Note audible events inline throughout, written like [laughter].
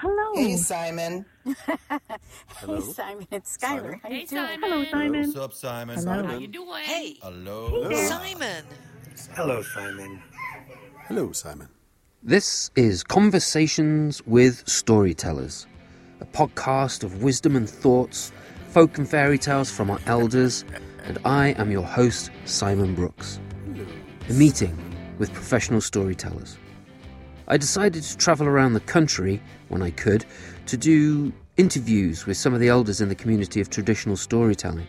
Hello. Hey, Simon. [laughs] Hey, Simon. It's Skylar. How you Hey, doing? Simon. Hello, Simon. What's up, Simon? Hello. How you doing? Hey, Hello. Simon. Hello, Simon. Hello, Simon. This is Conversations with Storytellers, a podcast of wisdom and thoughts, folk and fairy tales from our elders, and I am your host, Simon Brooks. A meeting with professional storytellers. I decided to travel around the country when I could to do interviews with some of the elders in the community of traditional storytelling.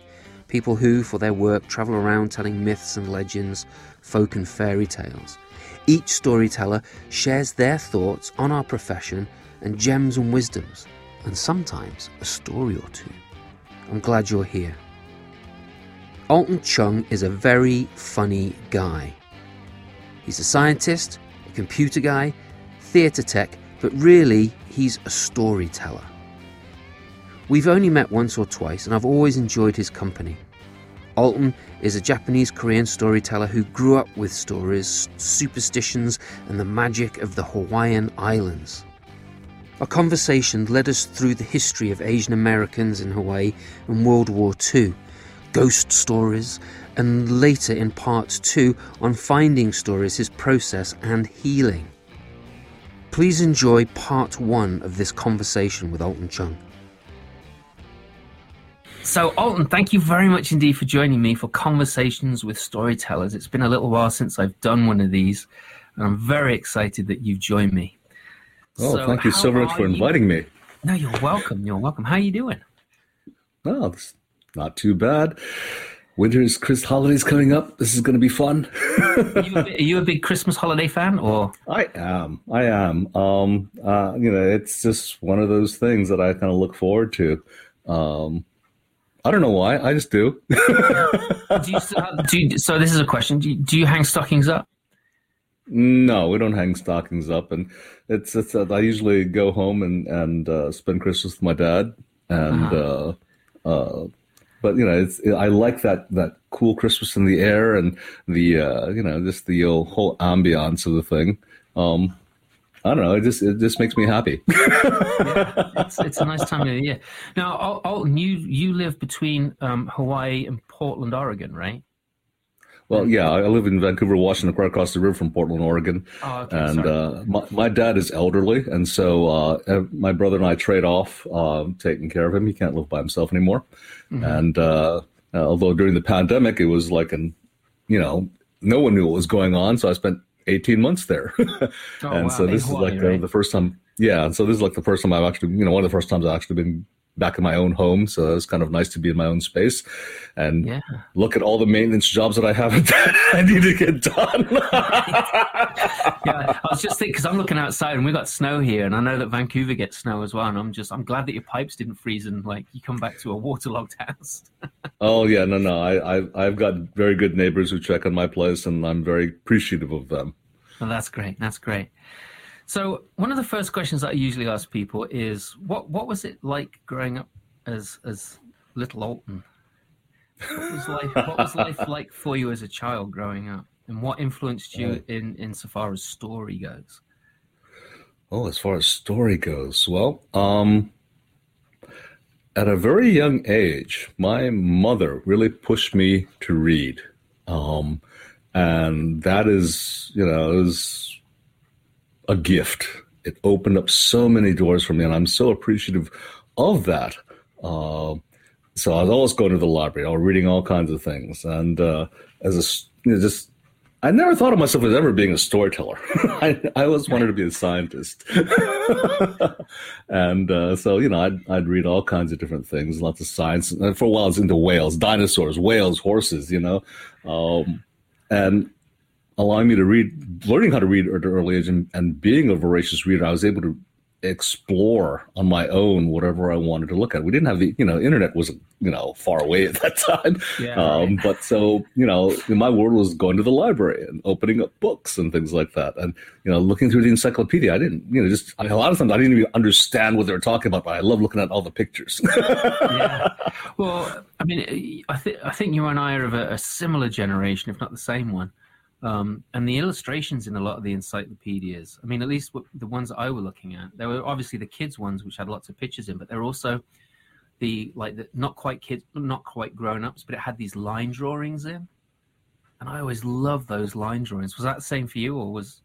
People who, for their work, travel around telling myths and legends, folk and fairy tales. Each storyteller shares their thoughts on our profession and gems and wisdoms, and sometimes a story or two. I'm glad you're here. Alton Chung is a very funny guy. He's a scientist, a computer guy, theatre tech, but really, he's a storyteller. We've only met once or twice, and I've always enjoyed his company. Alton is a Japanese Korean storyteller who grew up with stories, superstitions, and the magic of the Hawaiian Islands. Our conversation led us through the history of Asian Americans in Hawaii and World War II, ghost stories, and later in part two on finding stories, his process, and healing. Please enjoy part one of this conversation with Alton Chung. So, Alton, thank you very much indeed for joining me for Conversations with Storytellers. It's been a little while since I've done one of these, and I'm very excited that you've joined me. Oh, So thank you so much are for you? inviting me. No, you're welcome. You're welcome. How are you doing? Oh, it's not too bad. Winter's Chris holidays coming up. This is going to be fun. Are you, a, are you a big Christmas holiday fan, or I am. I am. Um, uh, you know, it's just one of those things that I kind of look forward to. Um, I don't know why. I just do. do you, still have, do you? So this is a question. Do you, do you hang stockings up? no, we don't hang stockings up, and it's. it's uh, I usually go home and and uh, spend Christmas with my dad, and. uh uh, but you know, it's I like that that cool Christmas in the air and the uh, you know just the whole ambiance of the thing. Um, I don't know. It just it just makes me happy. [laughs] It's, it's a nice time of the year. Now, Alton, you you live between um, Hawaii and Portland, Oregon, right? Well, yeah, I live in Vancouver, Washington, right across the river from Portland, Oregon. Oh, okay. and uh, my, my dad is elderly, and so uh, my brother and I trade off uh, taking care of him. He can't live by himself anymore, Mm-hmm. and uh, uh, although during the pandemic it was like an, you know, no one knew what was going on, so I spent 18 months there, [laughs] Oh, and wow, so this is like the, right? the first time. Yeah, and so this is like the first time I've actually, you know, one of the first times I've actually been back in my own home. So it was kind of nice to be in my own space, and Yeah. look at all the maintenance jobs that I haven't [laughs] I need to get done. [laughs] yeah, I was just thinking because I'm looking outside and we got snow here, and I know that Vancouver gets snow as well. And I'm just I'm glad that your pipes didn't freeze and like you come back to a waterlogged [laughs] house. Oh yeah, no, no. I, I I've got very good neighbors who check on my place, and I'm very appreciative of them. Well, that's great. That's great. So one of the first questions that I usually ask people is, what what was it like growing up as as little Alton? What was life What was life [laughs] like for you as a child growing up, and what influenced you in insofar as story goes? Oh, as far as story goes, well, um, at a very young age, my mother really pushed me to read, um, and that is, you know, is a gift. It opened up so many doors for me, and I'm so appreciative of that. Uh, so I was always going to the library, or reading all kinds of things, and uh, as a you know, just I never thought of myself as ever being a storyteller. [laughs] I, I always wanted to be a scientist, [laughs] and uh, so you know, I'd I'd read all kinds of different things, lots of science. And for a while, I was into whales, dinosaurs, whales, horses, you know, um, and allowing me to read, learning how to read at an early age, and, and being a voracious reader, I was able to explore on my own whatever I wanted to look at. We didn't have the, you know, internet wasn't, you know, far away at that [laughs] time. Yeah, um, right. But so, you know, my world was going to the library and opening up books and things like that. And, you know, looking through the encyclopedia, I didn't, you know, just I, a lot of times I didn't even understand what they were talking about, but I love looking at all the pictures. [laughs] yeah. Well, I mean, I think I think you and I are of a, a similar generation, if not the same one. Um, and the illustrations in a lot of the encyclopedias, I mean, at least the ones that I were looking at, there were obviously the kids ones, which had lots of pictures in, but there were also the like the not quite kids, not quite grown ups, but it had these line drawings in. And I always loved those line drawings. Was that the same for you, or was?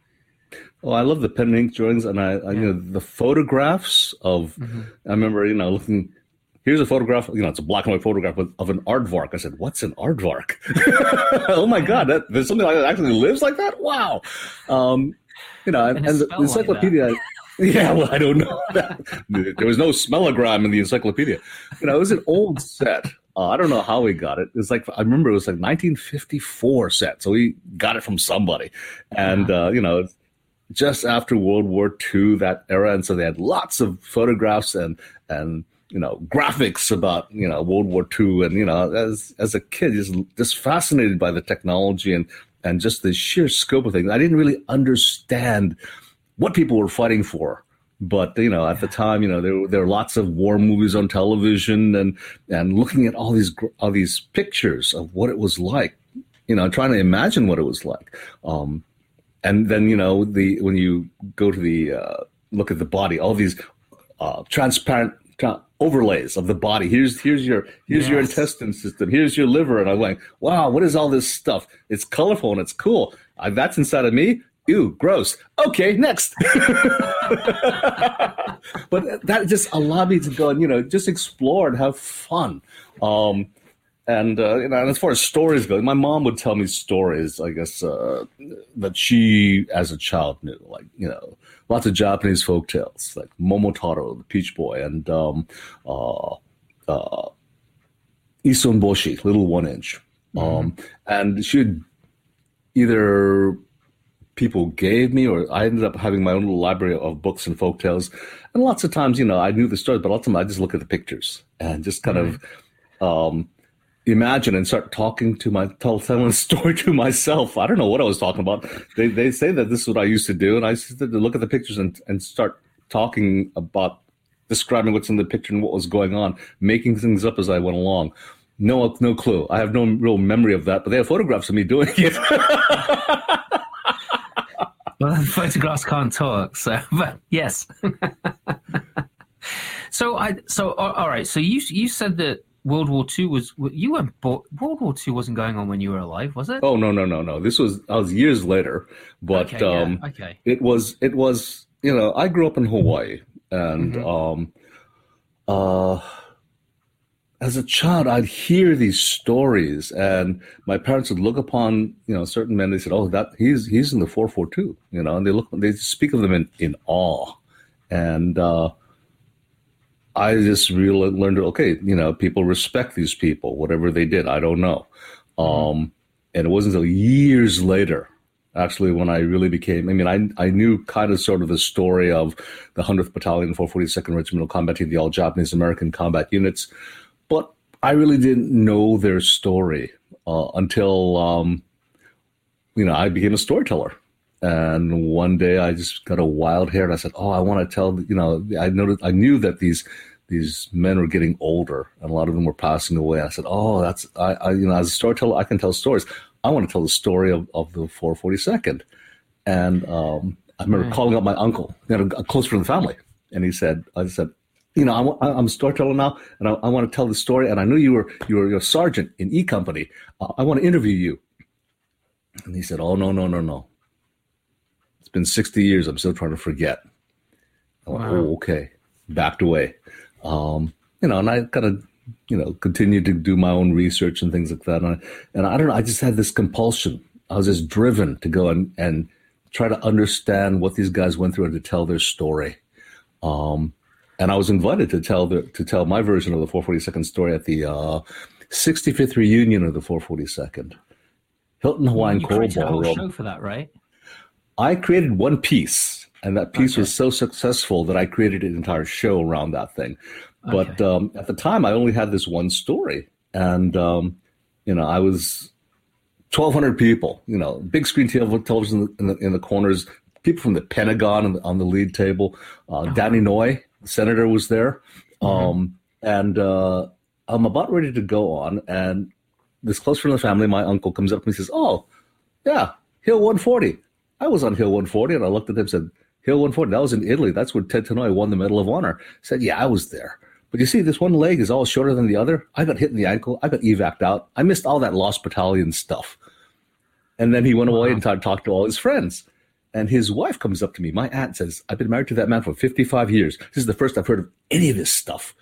Oh, I love the pen and ink drawings, and I, I yeah. you know, the photographs of. Mm-hmm. I remember, you know, looking here's a photograph, you know, it's a black and white photograph of, of an aardvark. I said, what's an aardvark? [laughs] oh my God, that, there's something like that actually lives like that? Wow. Um, you know, and, and the, the encyclopedia. Like [laughs] yeah, well, I don't know. there was no smellogram in the encyclopedia. You know, it was an old set. Uh, I don't know how we got it. It's like I remember it was like 1954 set, so we got it from somebody, and uh, you know, just after World War II, that era, and so they had lots of photographs and and you know graphics about you know World War II, and you know as as a kid, just just fascinated by the technology and and just the sheer scope of things. I didn't really understand what people were fighting for. But you know, at the time, you know, there there were lots of war movies on television, and and looking at all these all these pictures of what it was like, you know, trying to imagine what it was like. Um, and then you know, the when you go to the uh, look at the body, all these uh, transparent overlays of the body. Here's here's your here's yes. your intestine system. Here's your liver. And I'm like, wow, what is all this stuff? It's colorful and it's cool. Uh, that's inside of me. Ew, gross. Okay, next. [laughs] but that just allowed me to go and you know just explore and have fun. Um, and uh, you know, and as far as stories go, my mom would tell me stories. I guess uh, that she, as a child, knew, like you know, lots of Japanese folk tales, like Momotaro, the Peach Boy, and um, uh, uh, Issun Boshi, Little One Inch. Mm-hmm. Um, and she would either people gave me, or I ended up having my own little library of books and folk tales. And lots of times, you know, I knew the stories, but ultimately I just look at the pictures and just kind mm-hmm. of um, imagine and start talking to my tell telling [laughs] story to myself. I don't know what I was talking about. They they say that this is what I used to do, and I used to look at the pictures and, and start talking about describing what's in the picture and what was going on, making things up as I went along. No, no clue. I have no real memory of that, but they have photographs of me doing it. [laughs] well, [laughs] photographs can't talk, so but yes. so I so all right. So you you said that World War II was you weren't born, World War II wasn't going on when you were alive, was it? Oh no no no no! This was I was years later, but okay, um, yeah, okay. it was it was you know I grew up in Hawaii and mm-hmm. um, uh, as a child I'd hear these stories and my parents would look upon you know certain men they said oh that he's he's in the four four two you know and they look they speak of them in in awe and. Uh, I just really learned, okay, you know, people respect these people, whatever they did. I don't know. Mm-hmm. Um, and it wasn't until years later, actually, when I really became, I mean, I, I knew kind of sort of the story of the 100th Battalion, 442nd Regimental Combat Team, the all Japanese American combat units, but I really didn't know their story uh, until, um, you know, I became a storyteller. And one day I just got a wild hair and I said, Oh, I want to tell, you know, I noticed, I knew that these, these men were getting older and a lot of them were passing away. I said, Oh, that's, I, I you know, as a storyteller, I can tell stories. I want to tell the story of, of the 442nd. And um, I remember calling up my uncle, you know, a close friend of the family. And he said, I said, you know, I'm, I'm a storyteller now, and I, I, want to tell the story. And I knew you were you were a sergeant in E Company. Uh, I want to interview you. And he said, "Oh no, no, no, no been 60 years. I'm still trying to forget. Wow. Went, oh, okay. Backed away. Um, you know, and I kind of, you know, continued to do my own research and things like that. And I, and I don't know, I just had this compulsion. I was just driven to go and, and try to understand what these guys went through and to tell their story. Um, and I was invited to tell the, to tell my version of the 442nd story at the uh, 65th reunion of the 442nd. Hilton Hawaiian Coral Ballroom. show for that, right? I created one piece, and that piece okay. was so successful that I created an entire show around that thing. But okay. um, at the time, I only had this one story, and um, you know, I was 1,200 people. You know, big screen television in the, in the corners. People from the Pentagon on the, on the lead table. Uh, uh-huh. Danny Inouye, the senator, was there, mm-hmm. um, and uh, I'm about ready to go on, and this close friend of the family, my uncle, comes up and he says, "Oh, yeah, Hill 140. I was on Hill 140, and I looked at him and said, Hill 140. That was in Italy. That's where Ted Tanouye won the Medal of Honor. I said, yeah, I was there. But you see, this one leg is all shorter than the other. I got hit in the ankle. I got evac'd out. I missed all that lost battalion stuff. And then he went away and tried to talk to all his friends. And his wife comes up to me. My aunt says, I've been married to that man for 55 years. This is the first I've heard of any of this stuff.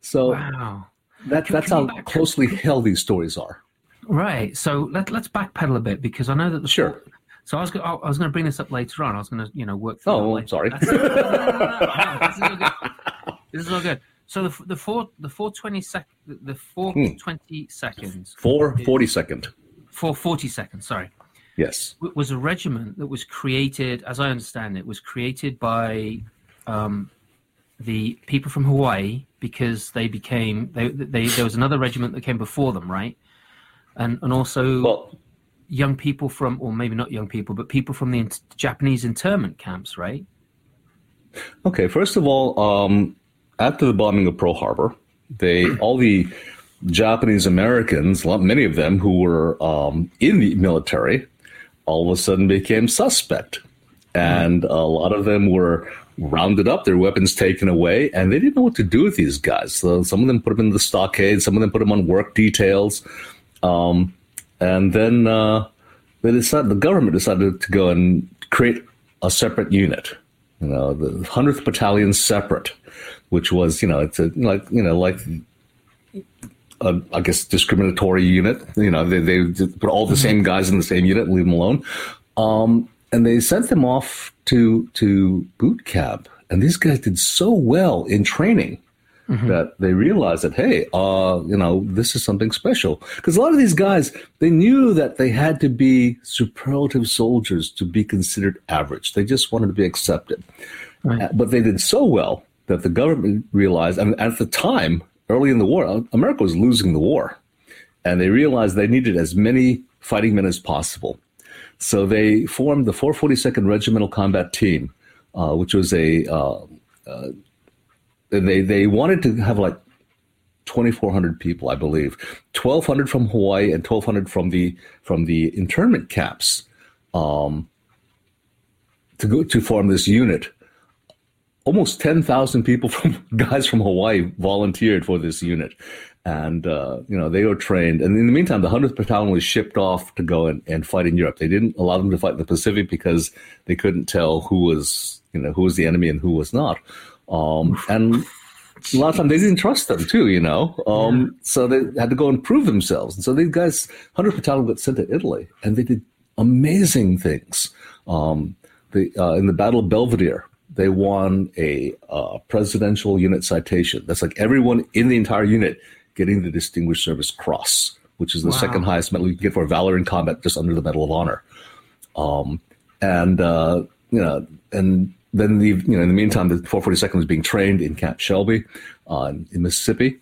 So Wow. that, that's how closely held these stories are. Right. So let, let's backpedal a bit because I know that the Sure. So I was go- I was going to bring this up later on. I was going to you know work. through Oh, well, later. sorry. That's- no, no, no, no, no, this is all good. [laughs] This is all good. So the the four the four twenty sec the four Hmm. twenty seconds Four 40 second. four forty seconds. Sorry. Yes. w- was a regiment that was created, as I understand it, was created by um, the people from Hawaii because they became they, they there was another regiment that came before them, right? And and also Well, young people from, or maybe not young people, but people from the in- Japanese internment camps, right? Okay, first of all, um, after the bombing of Pearl Harbor, they [clears throat] all the Japanese Americans, many of them who were um, in the military, all of a sudden became suspect, and a lot of them were rounded up, their weapons taken away, and they didn't know what to do with these guys. So some of them put them in the stockade, some of them put them on work details, um, and then uh, they decided the government decided to go and create a separate unit you know, the hundredth battalion separate, which was, you know, it's a, like, you know, like, a, I guess discriminatory unit. You know, they they put all the same guys in the same unit, and leave them alone. Um, and they sent them off to to boot camp, and these guys did so well in training that they realized that hey, uh, you know, this is something special. Because a lot of these guys, they knew that they had to be superlative soldiers to be considered average. They just wanted to be accepted. Right. Uh, But they did so well that the government realized, I mean, at the time, early in the war, America was losing the war, and they realized they needed as many fighting men as possible. So they formed the 442nd Regimental Combat Team, uh, which was a uh, uh, they they wanted to have like 2,400 people, I believe, 1,200 from Hawaii and 1,200 from the from the internment camps, um, to go to form this unit. Almost 10,000 people from [laughs] guys from Hawaii volunteered for this unit, and uh, you know they were trained. And in the meantime, the 100th Battalion was shipped off to go and, and fight in Europe. They didn't allow them to fight in the Pacific because they couldn't tell who was you know who was the enemy and who was not. Um, and a lot of times they didn't trust them too, you know. Um, So they had to go and prove themselves. And so these guys, 100 Battalion got sent to Italy, and they did amazing things. Um, the, uh, in the Battle of Belvedere, they won a uh, presidential unit citation. That's like everyone in the entire unit getting the Distinguished Service Cross, which is the Wow. second highest medal you can get for valor in combat, just under the Medal of Honor Um, and uh, you know, and then the you know in the meantime, the 442nd was being trained in Camp Shelby uh, in Mississippi,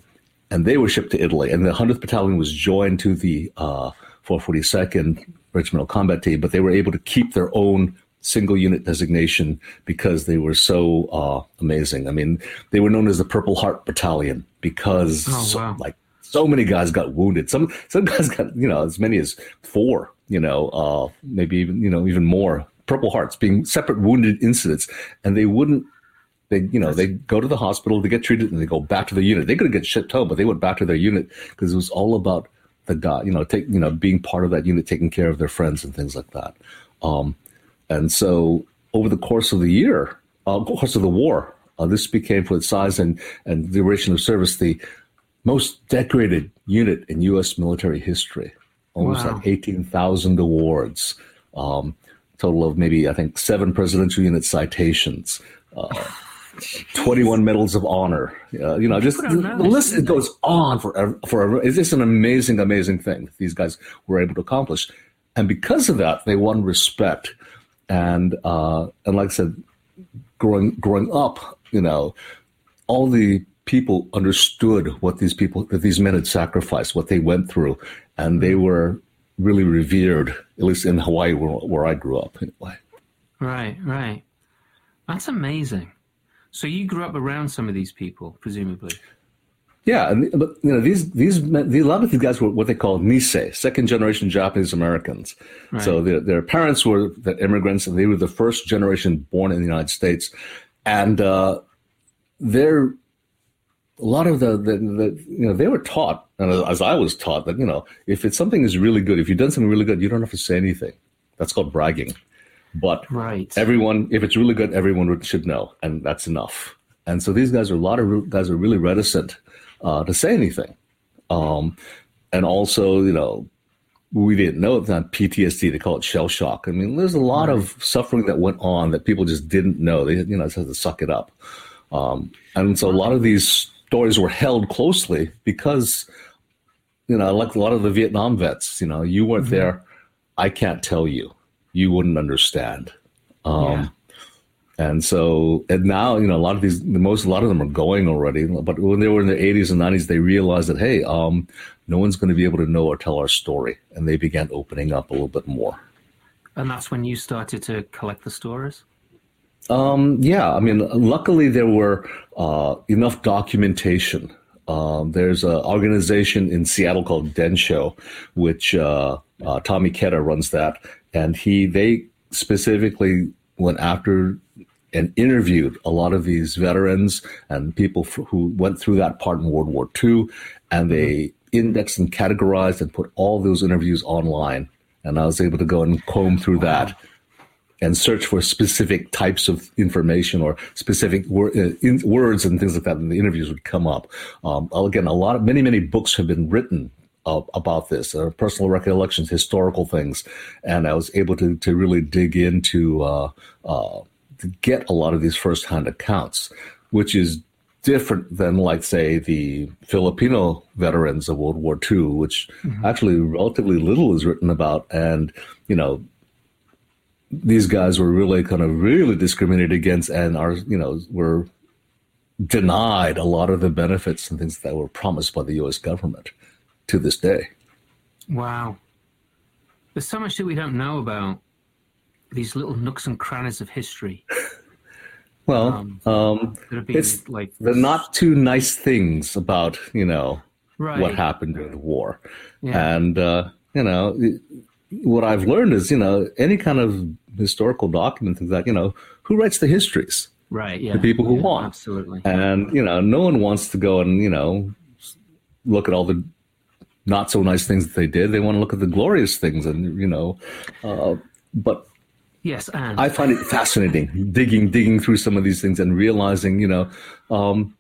and they were shipped to Italy. And the 100th Battalion was joined to the uh, 442nd Regimental Combat Team, but they were able to keep their own single unit designation because they were so uh, amazing. I mean, they were known as the Purple Heart Battalion because Oh, so- like so many guys got wounded. Some some guys got you know as many as four. You know, uh, maybe even you know even more. Purple Hearts being separate wounded incidents, and they wouldn't. They you know they go to the hospital to get treated, and they go back to their unit. They could have get shipped home, but they went back to their unit because it was all about the guy. You know, take you know being part of that unit, taking care of their friends and things like that. Um, and so over the course of the year, uh, course of the war, uh, this became for its size and, and duration of service the most decorated unit in U.S. military history. Almost Wow. like 18,000 awards. Um, total of maybe, I think, seven presidential unit citations. Uh, 21 medals of honor. Uh, you know, just the, on the those, list it goes on forever. Forever. It's just an amazing, amazing thing that these guys were able to accomplish, and because of that, they won respect. And uh, and like I said, growing growing up, you know, all the people understood what these people that these men had sacrificed, what they went through, and they were really revered. At least in Hawaii, where, where I grew up, anyway. Right, right. That's amazing. So you grew up around some of these people, presumably. Yeah, and but you know these these a lot of these guys were what they call Nisei, second generation Japanese Americans. Right. So their their parents were the immigrants, and they were the first generation born in the United States, and uh, they're a lot of the, the, the you know they were taught, and as I was taught that you know if it's something is really good, if you've done something really good, you don't have to say anything. That's called bragging. But right. everyone, if it's really good, everyone should know, and that's enough. And so these guys are a lot of guys are really reticent uh, to say anything. Um, and also, you know, we didn't know that PTSD. They call it shell shock. I mean, there's a lot of suffering that went on that people just didn't know. They, you know, just had to suck it up. Um, and so a lot of these stories were held closely because, you know, like a lot of the Vietnam vets, you know, you weren't mm-hmm. there. I can't tell you. You wouldn't understand. Um, yeah. And so, and now, you know, a lot of these, the most, a lot of them are going already. But when they were in the 80s and 90s, they realized that, hey, um, no one's going to be able to know or tell our story. And they began opening up a little bit more. And that's when you started to collect the stories? Um, yeah. I mean, luckily, there were uh, enough documentation. Um, there's an organization in Seattle called Densho, which uh, uh, Tom Ikeda runs that. And he, they specifically went after and interviewed a lot of these veterans and people who went through that part in World War II, and they mm-hmm. indexed and categorized and put all those interviews online. And I was able to go and comb through wow. that and search for specific types of information or specific wor- uh, in, words and things like that, and the interviews would come up. Um, again, a lot of many many books have been written uh, about this, uh, personal recollections, historical things, and I was able to to really dig into uh, uh to get a lot of these firsthand accounts, which is different than, like, say, the Filipino veterans of World War II, which mm-hmm. actually relatively little is written about. And, you know, these guys were really kind of really discriminated against and are, you know, were denied a lot of the benefits and things that were promised by the U.S. government to this day. Wow. There's so much that we don't know about these little nooks and crannies of history. [laughs] Well, um, um, it's like the not too nice things about you know right. what happened during the war, yeah. and uh, you know what I've learned is you know any kind of historical document things like you know who writes the histories, right? Yeah, the people who yeah, want absolutely, and you know no one wants to go and you know look at all the not so nice things that they did. They want to look at the glorious things, and you know, uh, but Yes, and I find it fascinating digging digging through some of these things and realizing, you know, um,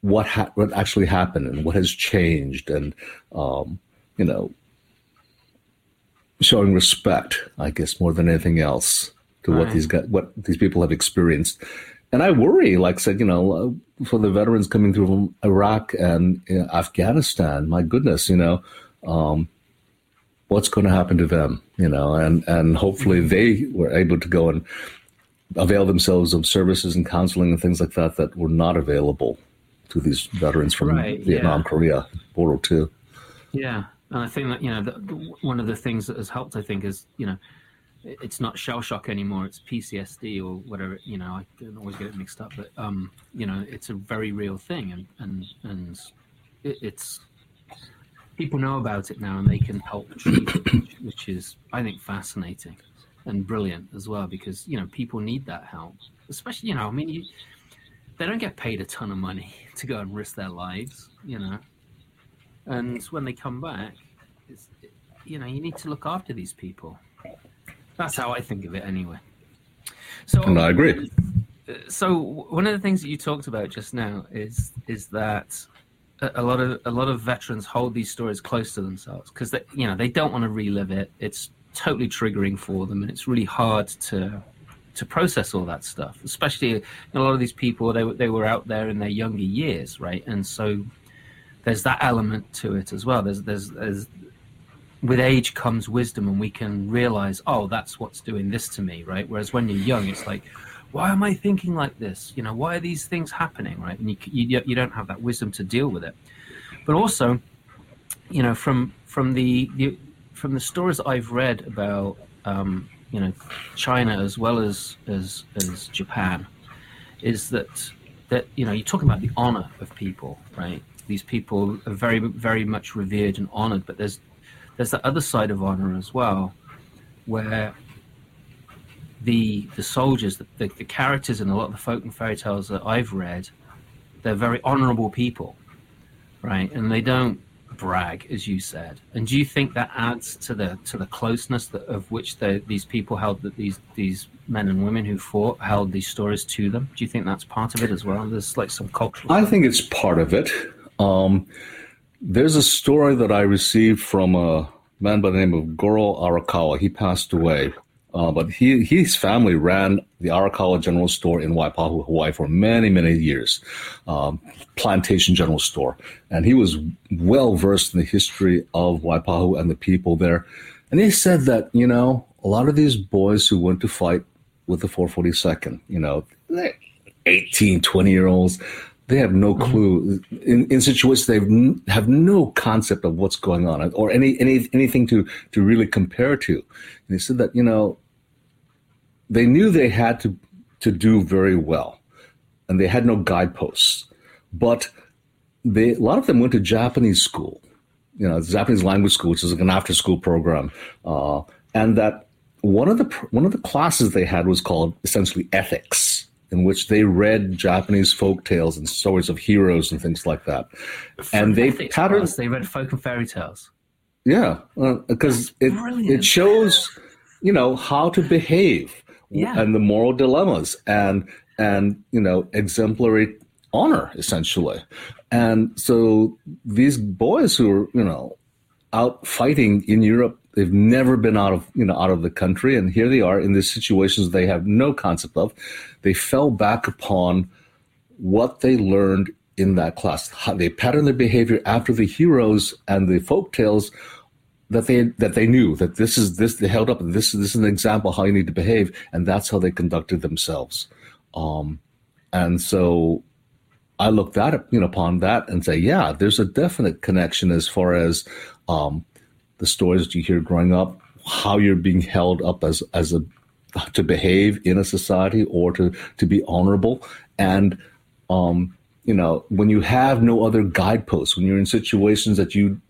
what ha- what actually happened and what has changed, and um, you know, showing respect, I guess, more than anything else to right. what these got, what these people have experienced. And I worry, like I said, you know, uh, for the veterans coming through from Iraq and uh, Afghanistan. My goodness, you know, um, what's going to happen to them, you know, and, and hopefully mm-hmm. they were able to go and avail themselves of services and counseling and things like that that were not available to these veterans from right, Vietnam, yeah. Korea, World War II. Yeah. And I think that, you know, the, one of the things that has helped, I think, is, you know, it's not shell shock anymore. It's PCSD or whatever. You know, I can always get it mixed up, but um, you know, it's a very real thing, and and and it, it's people know about it now and they can help treat it, which is, I think, fascinating and brilliant as well because, you know, people need that help. Especially, you know, I mean, you, they don't get paid a ton of money [laughs] to go and risk their lives, you know. And when they come back, you know, you need to look after these people. That's how I think of it anyway. So and I agree. Uh, so one of the things that you talked about just now is is that a lot of a lot of veterans hold these stories close to themselves because they you know they don't want to relive it. It's totally triggering for them, and it's really hard to to process all that stuff. Especially a lot of these people they they were out there in their younger years, right? And so there's that element to it as well. There's there's, there's with age comes wisdom, and we can realize, oh, that's what's doing this to me, right? Whereas when you're young, it's like why am I thinking like this? You know, why are these things happening, right? And you, you, you don't have that wisdom to deal with it. But also, you know, from from the, the from the stories I've read about, um, you know, China as well as as as Japan, is that that you know you're talking about the honor of people, right? These people are very very much revered and honored but there's there's the other side of honor as well where the the soldiers the, the, the characters in a lot of the folk and fairy tales that i've read they're very honorable people right and they don't brag, as you said. And do you think that adds to the to the closeness that, of which the, these people held that these these men and women who fought held these stories to them? Do you think that's part of it as well? There's like some cultural. I think it's part of it. Um, there's a story that I received from a man by the name of Goro Arakawa. He passed away uh, but he his family ran the Arakawa General Store in Waipahu, Hawaii, for many many years, um, plantation general store, and he was well versed in the history of Waipahu and the people there. And he said that you know a lot of these boys who went to fight with the 442nd, you know, 18, 20 year olds, they have no mm-hmm. clue in, in situations they n- have no concept of what's going on or any, any anything to to really compare to and he said that you know they knew they had to to do very well, and they had no guideposts. But they a lot of them went to Japanese school, you know, Japanese language school, which is like an after school program, uh, and that one of the one of the classes they had was called essentially ethics, in which they read Japanese folk tales and stories of heroes and things like that. For and they patterned. They read folk and fairy tales. Yeah, because uh, it it shows you know how to behave yeah. and the moral dilemmas and and you know exemplary honor essentially and so these boys who are you know out fighting in europe they've never been out of you know out of the country and here they are in these situations they have no concept of. They fell back upon what they learned in that class How they patterned their behavior after the heroes and the folk tales that they that they knew that this is this they held up this this is an example how you need to behave and that's how they conducted themselves. Um, and so i look that you know upon that and say yeah there's a definite connection as far as um, the stories that you hear growing up how you're being held up as as a to behave in a society or to to be honorable and um, you know when you have no other guideposts when you're in situations that you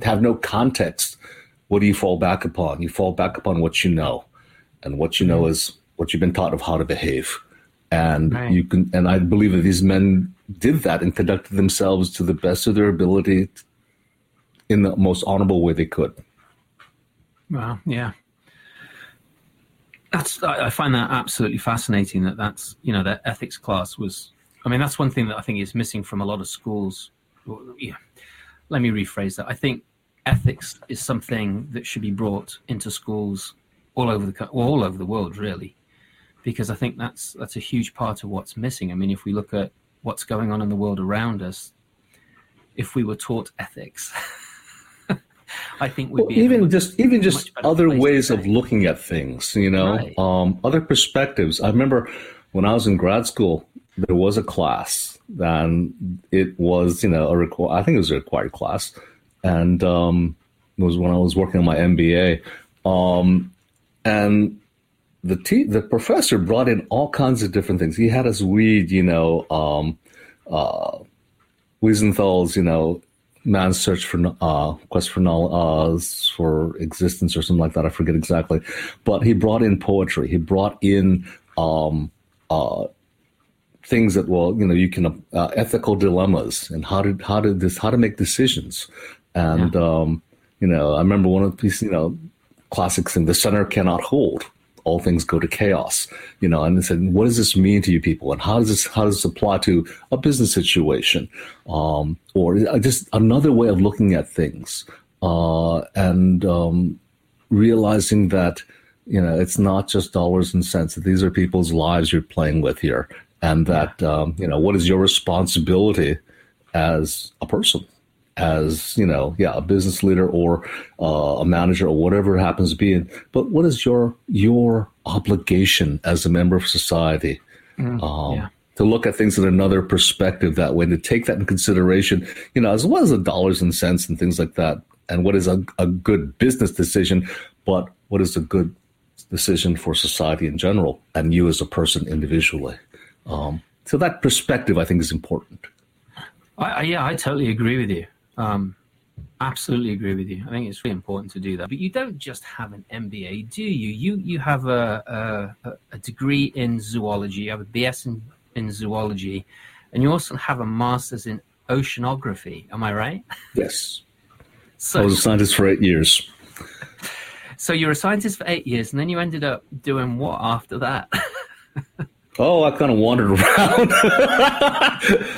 have no context, what do you fall back upon? You fall back upon what you know, and what you know mm-hmm. is what you've been taught of how to behave. And right. you can, and I believe that these men did that and conducted themselves to the best of their ability in the most honorable way they could. Well, yeah. That's I find that absolutely fascinating. That that's you know that ethics class was. I mean, that's one thing that I think is missing from a lot of schools. Yeah, let me rephrase that. I think ethics is something that should be brought into schools all over the all over the world, really, because I think that's that's a huge part of what's missing. I mean, if we look at what's going on in the world around us, if we were taught ethics. [laughs] I think we'd well, even just even just other ways of looking at things, you know, right. um, other perspectives. I remember when I was in grad school, there was a class and it was you know a requ- I think it was a required class, and um, it was when I was working on my MBA, um, and the te- the professor brought in all kinds of different things. He had us read, you know, um, uh, Wiesenthal's, you know, man's search for uh, quest for knowledge uh, for existence or something like that. I forget exactly, but he brought in poetry. He brought in um, uh, things that well you know you can uh, ethical dilemmas and how to how to this how to make decisions and yeah. um, you know i remember one of these you know classic thing the center cannot hold all things go to chaos. You know and they said what does this mean to you people? And how does this how does this apply to a business situation? Um, or just another way of looking at things uh, and um, realizing that you know it's not just dollars and cents these are people's lives you're playing with here and that um, you know what is your responsibility as a person as you know yeah a business leader or uh, a manager or whatever it happens to be but what is your your obligation as a member of society mm, um, yeah. to look at things in another perspective that way to take that in consideration you know as well as the dollars and cents and things like that and what is a, a good business decision but what is a good decision for society in general and you as a person individually um, so that perspective, I think, is important. I, I, yeah, I totally agree with you. Um, absolutely agree with you. I think it's really important to do that. But you don't just have an MBA, do you? You you have a a, a degree in zoology. You have a BS in, in zoology, and you also have a master's in oceanography. Am I right? Yes. [laughs] So, I was a scientist for eight years. [laughs] So you were a scientist for eight years, and then you ended up doing what after that? [laughs] Oh, I kind of wandered [laughs] around.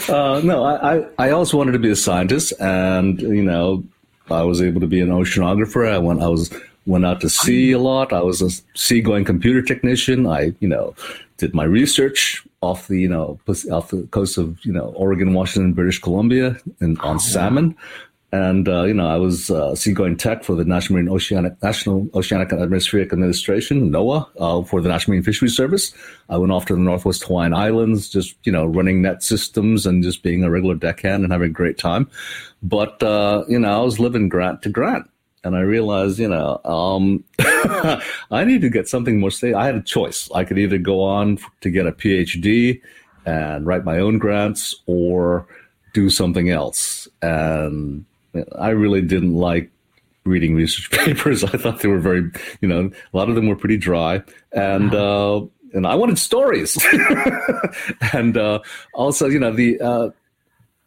uh, no, I, I, I also wanted to be a scientist, and you know, I was able to be an oceanographer. I went, I was went out to sea a lot. I was a seagoing computer technician. I, you know, did my research off the, you know, off the coast of, you know, Oregon, Washington, British Columbia, and on oh, salmon. And uh, you know, I was uh, seagoing tech for the National Marine Oceanic National Oceanic and Atmospheric Administration (NOAA) uh, for the National Marine Fisheries Service. I went off to the Northwest Hawaiian Islands, just you know, running net systems and just being a regular deckhand and having a great time. But uh, you know, I was living grant to grant, and I realized, you know, um, [laughs] I need to get something more stable. I had a choice. I could either go on to get a PhD and write my own grants, or do something else. And I really didn't like reading research [laughs] papers. I thought they were very, you know, a lot of them were pretty dry, and uh, and I wanted stories. [laughs] and uh, also, you know, the uh,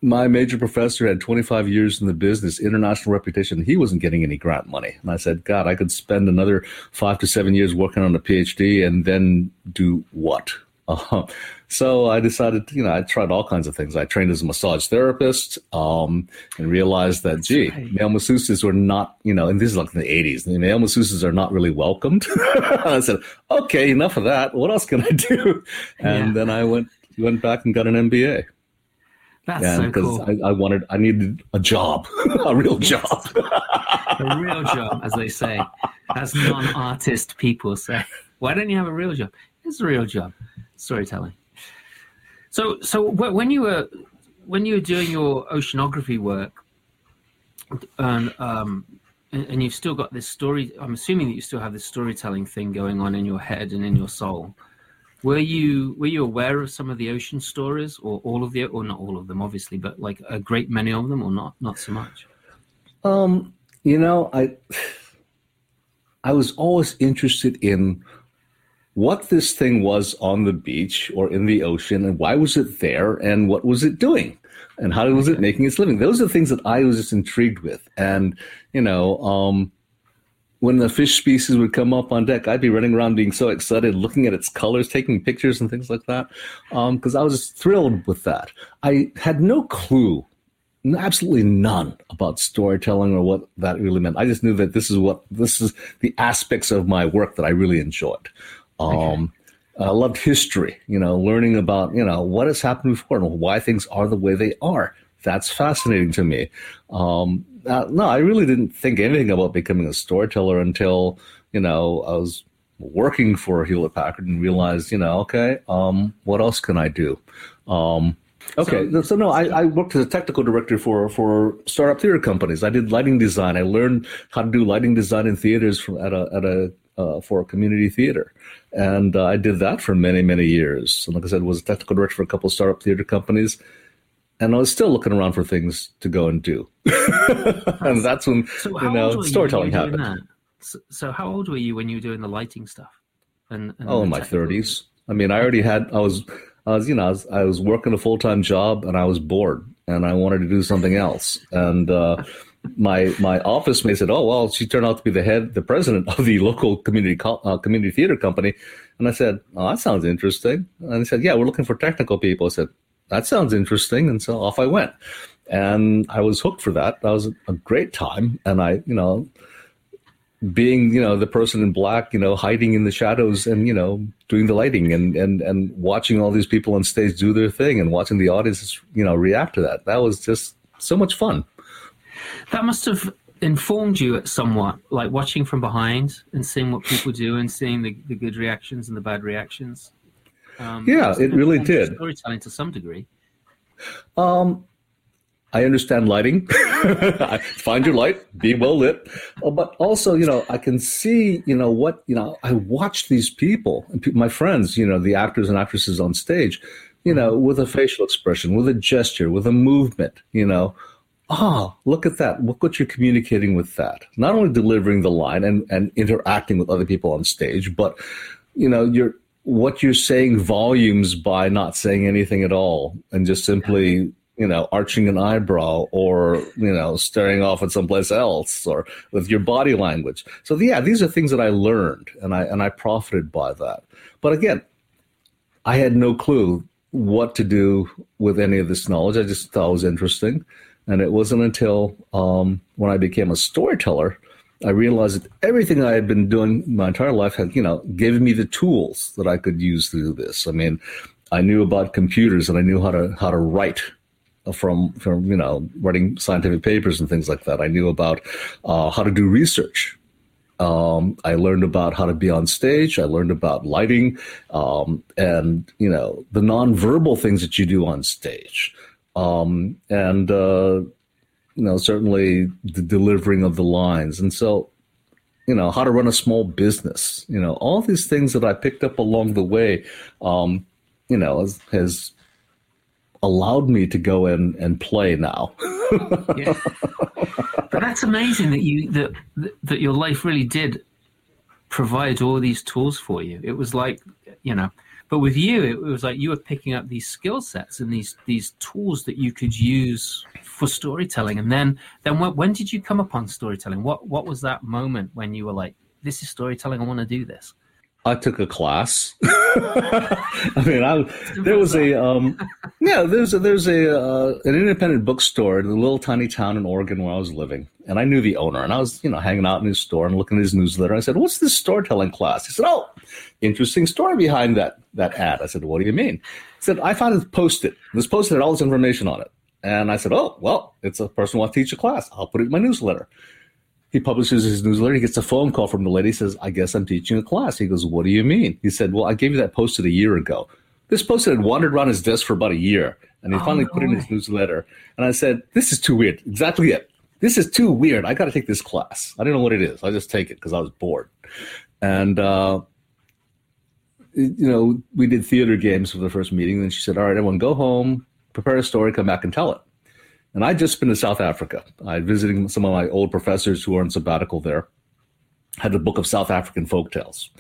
my major professor had 25 years in the business, international reputation. He wasn't getting any grant money, and I said, God, I could spend another five to seven years working on a PhD and then do what? [laughs] Uh, so I decided, you know, I tried all kinds of things. I trained as a massage therapist um, and realized that, gee, right. male masseuses were not, you know, and this is like in the 80s, the male masseuses are not really welcomed. [laughs] I said, okay, enough of that. What else can I do? And yeah. then I went went back and got an MBA. That's and so cool. I, I, wanted, I needed a job, [laughs] a real job. a real job, as they say, as non-artist people say. Why don't you have a real job? It's a real job storytelling. So, so when you were when you were doing your oceanography work, and um, and you've still got this story. I'm assuming that you still have this storytelling thing going on in your head and in your soul. Were you were you aware of some of the ocean stories, or all of the, or not all of them, obviously, but like a great many of them, or not not so much? Um, you know, I I was always interested in what this thing was on the beach or in the ocean and why was it there and what was it doing? And how was it making its living? Those are things that i was just intrigued with. And you know um, when the fish species would come up on deck i'd be running around being so excited looking at its colors taking pictures and things like that because um, i was just thrilled with that. I had no clue absolutely none about storytelling or what that really meant. I just knew that this is what this is the aspects of my work that I really enjoyed. Um, okay. I loved history, you know, learning about, you know, what has happened before and why things are the way they are. That's fascinating to me. Um, uh, no, I really didn't think anything about becoming a storyteller until, you know, I was working for Hewlett Packard and realized, you know, okay, um, what else can I do? Um, okay, so, so no, I, I, worked as a technical director for for startup theater companies. I did lighting design. I learned how to do lighting design in theaters from at a at a uh, for a community theater. And uh, I did that for many, many years. And like I said, was a technical director for a couple of startup theater companies. And I was still looking around for things to go and do. [laughs] and that's when, so you know, storytelling you happened. So, so, how old were you when you were doing the lighting stuff? And, and oh, in my 30s. I mean, I already had, I was, I was, you know, I was, I was working a full time job and I was bored and I wanted to do something else. And, uh, [laughs] my my office mate said, "Oh well, she turned out to be the head, the president of the local community uh, community theater company." And I said, "Oh, that sounds interesting." And he said, "Yeah, we're looking for technical people." I said, "That sounds interesting," and so off I went. And I was hooked for that. That was a great time, and I, you know, being you know the person in black, you know, hiding in the shadows and you know doing the lighting and and and watching all these people on stage do their thing and watching the audience, you know, react to that. That was just so much fun. That must have informed you somewhat, like watching from behind and seeing what people do and seeing the, the good reactions and the bad reactions. Um, yeah, it really did. Storytelling to some degree. Um, I understand lighting. [laughs] Find your light, be well lit. Uh, but also, you know, I can see, you know, what, you know, I watch these people, and my friends, you know, the actors and actresses on stage you know, with a facial expression, with a gesture, with a movement, you know. Ah, look at that. Look what you're communicating with that. Not only delivering the line and, and interacting with other people on stage, but you know, you're what you're saying volumes by not saying anything at all and just simply you know arching an eyebrow or you know staring off at someplace else or with your body language. So yeah these are things that i learned and i and i profited by that. But again i had no clue what to do with any of this knowledge. I just thought it was interesting and it wasn't until um, when i became a storyteller I realized that everything I had been doing my entire life had, you know, given me the tools that I could use to do this. I mean, I knew about computers and I knew how to how to write from from you know writing scientific papers and things like that. I knew about uh, how to do research. Um, I learned about how to be on stage. I learned about lighting um, and you know the nonverbal things that you do on stage. Um, and uh, you know, certainly the delivering of the lines. And so, you know, how to run a small business, you know, all these things that I picked up along the way, um, you know, has, has allowed me to go in and play now. [laughs] yeah. But that's amazing that you that that your life really did provide all these tools for you. It was like, you know, but with you, it was like you were picking up these skill sets and these these tools that you could use for storytelling. And then then when, when did you come upon storytelling? What what was that moment when you were like, this is storytelling. I want to do this. I took a class. [laughs] I mean, I, there was a um, yeah, there's a, there's a uh, an independent bookstore in a little tiny town in Oregon where I was living, and I knew the owner, and I was you know hanging out in his store and looking at his newsletter. I said, "What's this storytelling class?" He said, "Oh, interesting story behind that that ad." I said, "What do you mean?" He said, "I found it posted. This posted had all this information on it." And I said, "Oh, well, it's a person who wants to teach a class. I'll put it in my newsletter." He publishes his newsletter. He gets a phone call from the lady. He says, I guess I'm teaching a class. He goes, What do you mean? He said, Well, I gave you that posted a year ago. This posted had wandered around his desk for about a year. And he oh, finally put in his newsletter. And I said, This is too weird. Exactly it. This is too weird. I got to take this class. I don't know what it is. I just take it because I was bored. And, uh, you know, we did theater games for the first meeting. And she said, All right, everyone go home, prepare a story, come back and tell it. And I'd just been to South Africa. I visiting some of my old professors who were on sabbatical there. Had a book of South African folk tales.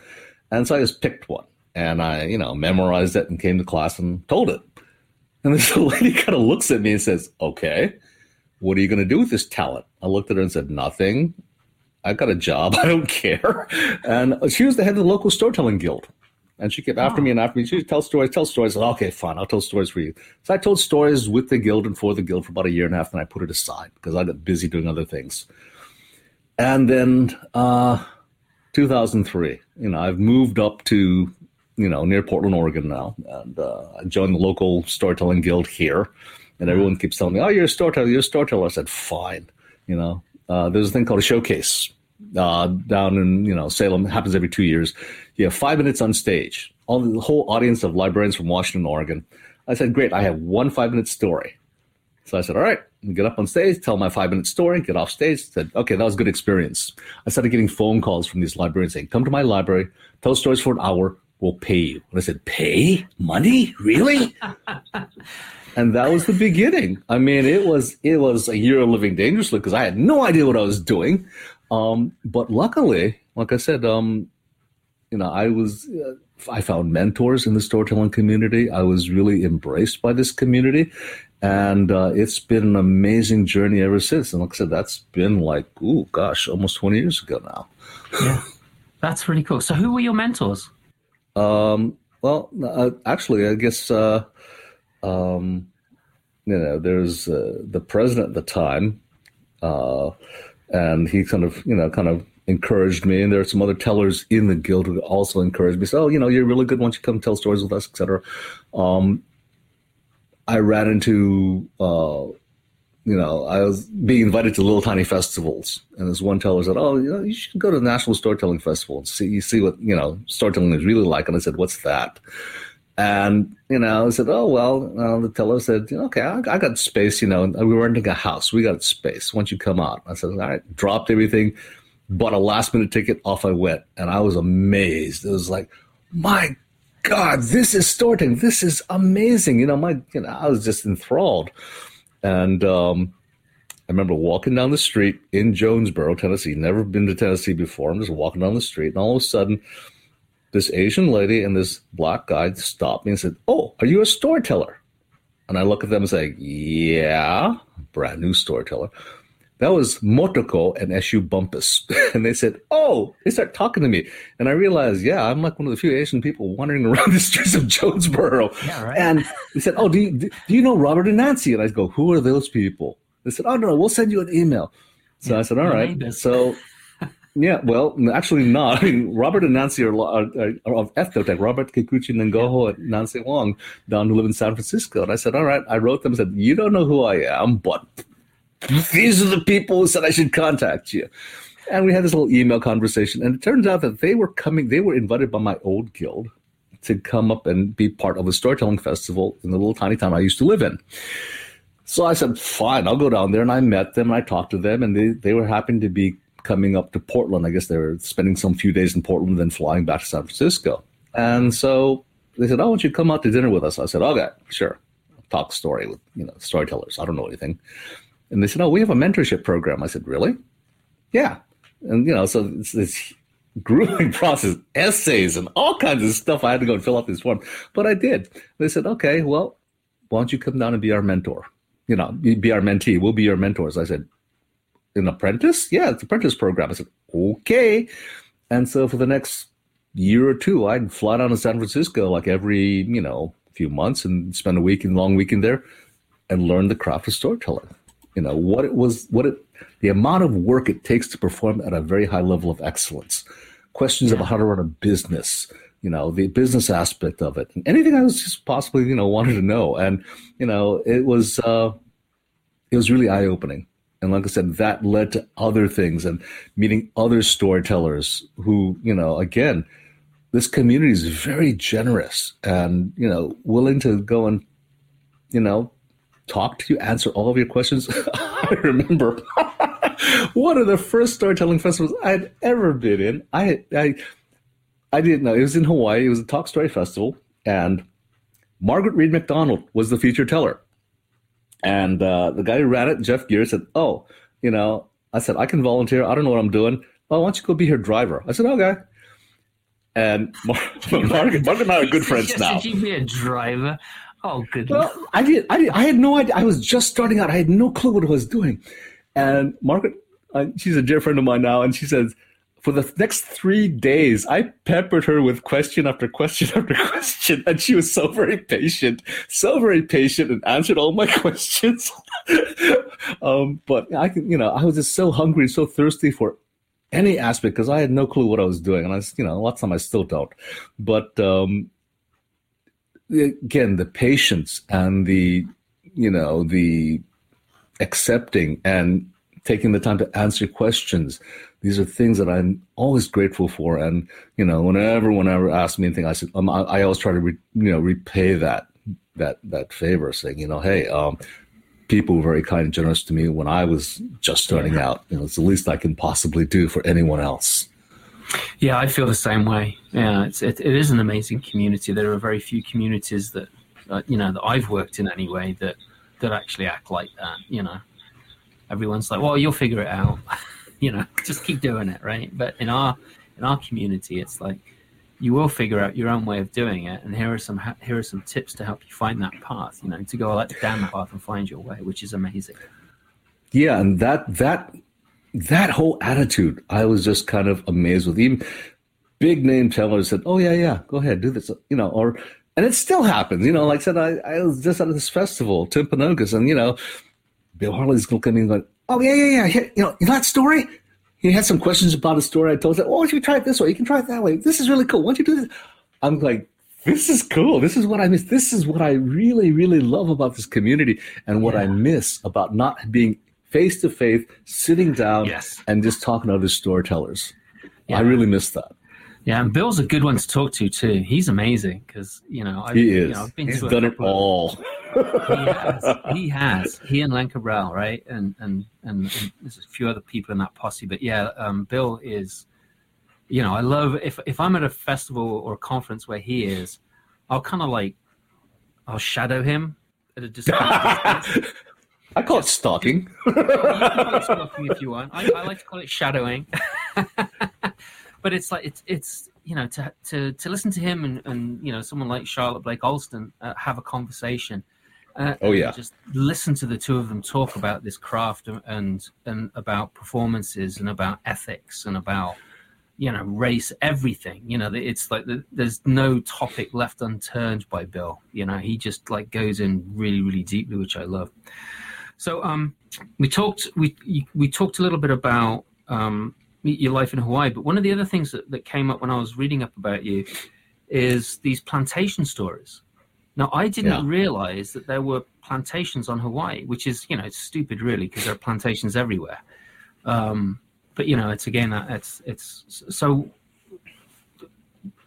And so I just picked one and I, you know, memorized it and came to class and told it. And [laughs] this lady kind of looks at me and says, Okay, what are you going to do with this talent? I looked at her and said, Nothing. I got a job. [laughs] I don't care. And she was the head of the local storytelling guild. And she kept after me and after me. She would tell stories, tell stories. Said, okay, fine, I'll tell stories for you. So I told stories with the guild and for the guild for about a year and a half, and I put it aside because I got busy doing other things. And then uh, 2003, you know, I've moved up to, you know, near Portland, Oregon now, and uh, I joined the local storytelling guild here. And everyone keeps telling me, "Oh, you're a storyteller. You're a storyteller." I said, "Fine." You know, uh, there's a thing called a showcase uh, down in you know Salem. It happens every two years. You have five minutes on stage. All the whole audience of librarians from Washington, Oregon. I said, "Great, I have one five minute story." So I said, "All right." Get up on stage, tell my five minute story, get off stage. Said, "Okay, that was a good experience." I started getting phone calls from these librarians saying, "Come to my library, tell stories for an hour. We'll pay you." And I said, "Pay money? Really?" [laughs] and that was the beginning. I mean, it was it was a year of living dangerously because I had no idea what I was doing. Um, but luckily, like I said, um, you know, I was uh, I found mentors in the storytelling community. I was really embraced by this community, and uh, it's been an amazing journey ever since. And like I said, that's been like, oh gosh, almost twenty years ago now. yeah, that's really cool. So, who were your mentors? Um, well, uh, actually, I guess uh, um, you know, there's uh, the president at the time. Uh, and he kind of you know kind of encouraged me and there are some other tellers in the guild who also encouraged me. So you know you're really good once you come tell stories with us etc um, i ran into uh, you know i was being invited to little tiny festivals and this one teller said oh you know you should go to the national storytelling festival and see you see what you know storytelling is really like. And i said what's that? And, you know, I said, oh, well, uh, the teller said, okay, I, I, got space, you know, we were renting a house. We got space. Once you come out. I said, all right, dropped everything, bought a last minute ticket, off I went. And I was amazed. It was like, my God, this is storytelling. This is amazing. You know, my, you know, I was just enthralled. And um, I remember walking down the street in Jonesborough, Tennessee. Never been to Tennessee before. I'm just walking down the street, and all of a sudden, this Asian lady and this black guy stopped me and said, "Oh, are you a storyteller?" And I look at them and say, "Yeah, brand new storyteller." That was Motoko and SU Bumpus. [laughs] and they said, Oh, they start talking to me. And I realized, yeah, I'm like one of the few Asian people wandering [laughs] around the streets of Jonesborough. Yeah, right. And they said, Oh, do you, do you know Robert and Nancy? And I go, Who are those people? They said, Oh, no, we'll send you an email. So yeah, I said, All right. So, yeah, well, actually not. [laughs] I mean, Robert and Nancy are, are, are of Eth-Noh-Tec, Robert Kikuchi-Yngojo and Nancy Wang, down who live in San Francisco. And I said, All right. I wrote them and said, You don't know who I am, but these are the people who said I should contact you. And we had this little email conversation. And it turns out that they were coming, they were invited by my old guild to come up and be part of a storytelling festival in the little tiny town I used to live in. So I said, fine, I'll go down there. And I met them, and I talked to them, and they, they were happy to be coming up to Portland. I guess they were spending some few days in Portland, then flying back to San Francisco. And so they said, oh, why don't you come out to dinner with us? I said, okay, sure. Talk story with, you know, storytellers. I don't know anything. And they said, "Oh, we have a mentorship program." I said, "Really?" Yeah. And you know, so it's this grueling [laughs] process, essays and all kinds of stuff. I had to go and fill out this form, but I did. They said, "Okay, well, why don't you come down and be our mentor? You know, be our mentee. We'll be your mentors." I said, "An apprentice? Yeah, it's an apprentice program." I said, "Okay." And so for the next year or two, I'd fly down to San Francisco like every you know few months and spend a week in long weekend there and learn the craft of storytelling you know what it was what it the amount of work it takes to perform at a very high level of excellence. Questions yeah. about how to run a business you know the business aspect of it. And anything i was just possibly you know wanted to know. And you know it was uh it was really eye-opening. And like i said that led to other things and meeting other storytellers who you know again this community is very generous and you know willing to go and you know talk to you, answer all of your questions. [laughs] I remember [laughs] one of the first storytelling festivals I'd ever been in. I, I, I didn't know it was in Hawaii. It was a talk story festival, and Margaret Read MacDonald was the feature teller. And uh, the guy who ran it, Jeff Gere, said, "Oh, you know," I said, "I can volunteer. I don't know what I'm doing. Oh, why don't you go be her driver?" I said, "Okay." And Mar- [laughs] Margaret, Margaret and I are good friends now. Did you be a driver? Oh, goodness. Well, I did, I did. I had no idea. I was just starting out. I had no clue what I was doing. And Margaret, uh, she's a dear friend of mine now, and she says, for the next three days, I peppered her with question after question [laughs] after question, and she was so very patient, so very patient, and answered all my [laughs] questions. [laughs] um, but I can, you know, I was just so hungry, so thirsty for any aspect because I had no clue what I was doing, and I, you know, lots of time I still don't. But um, again the patience and the you know the accepting and taking the time to answer questions. These are things that i'm always grateful for. And you know whenever whenever ask me anything i said um, I, I, always try to re, you know repay that that that favor saying you know hey um, people were very kind and generous to me when i was just starting out. You know it's the least i can possibly do for anyone else yeah, I feel the same way. Yeah, it's it, it is an amazing community. There are very few communities that uh, you know that I've worked in anyway that that actually act like that. You know, everyone's like, "Well, you'll figure it out." [laughs] you know, just keep doing it, right? But in our in our community, it's like you will figure out your own way of doing it, and here are some here are some tips to help you find that path. You know, to go like down the path and find your way, which is amazing. Yeah, and that that that whole attitude, I was just kind of amazed with. Even big name tellers said, "Oh yeah, yeah, go ahead, do this," you know, or and it still happens. You know, like I said, I, I was just at this festival, Timpanogos, and you know, Bill Harley's looking at me going, "Oh yeah, yeah, yeah, you know, you know that story." He had some questions about a story. I told him, "Oh, why don't you try it this way? You can try it that way. This is really cool. Why don't you do this?" I'm like, this is cool. This is what I miss. This is what I really, really love about this community and what yeah. I miss about not being face to face, sitting down yes. and just talking to other storytellers. Yeah. I really miss that. Yeah, and Bill's a good one to talk to too. He's amazing because you know I've, he is. You know, I've been He's done it all. he has. He has. He and Len Cabral, right? And, and and and there's a few other people in that posse. But yeah, um, Bill is. You know, I love if if I'm at a festival or a conference where he is, I'll kind of like I'll shadow him at a distance. [laughs] [laughs] I call it stalking. you can call it stalking if you want. I, I like to call it shadowing. [laughs] but it's like it's it's you know to to to listen to him and and you know someone like Charlotte Blake Alston uh, have a conversation. Uh, Oh, yeah. just listen to the two of them talk about this craft and- and and about performances and about ethics and about you know race everything you know it's like the, there's no topic left unturned by bill you know he just like goes in really really deeply which i love so um we talked we we talked a little bit about um your life in hawaii but one of the other things that, that came up when i was reading up about you is these plantation stories. Now i didn't Yeah. realize that there were plantations on hawaii which is you know it's stupid really because there are plantations everywhere. Um but you know it's again uh, it's it's so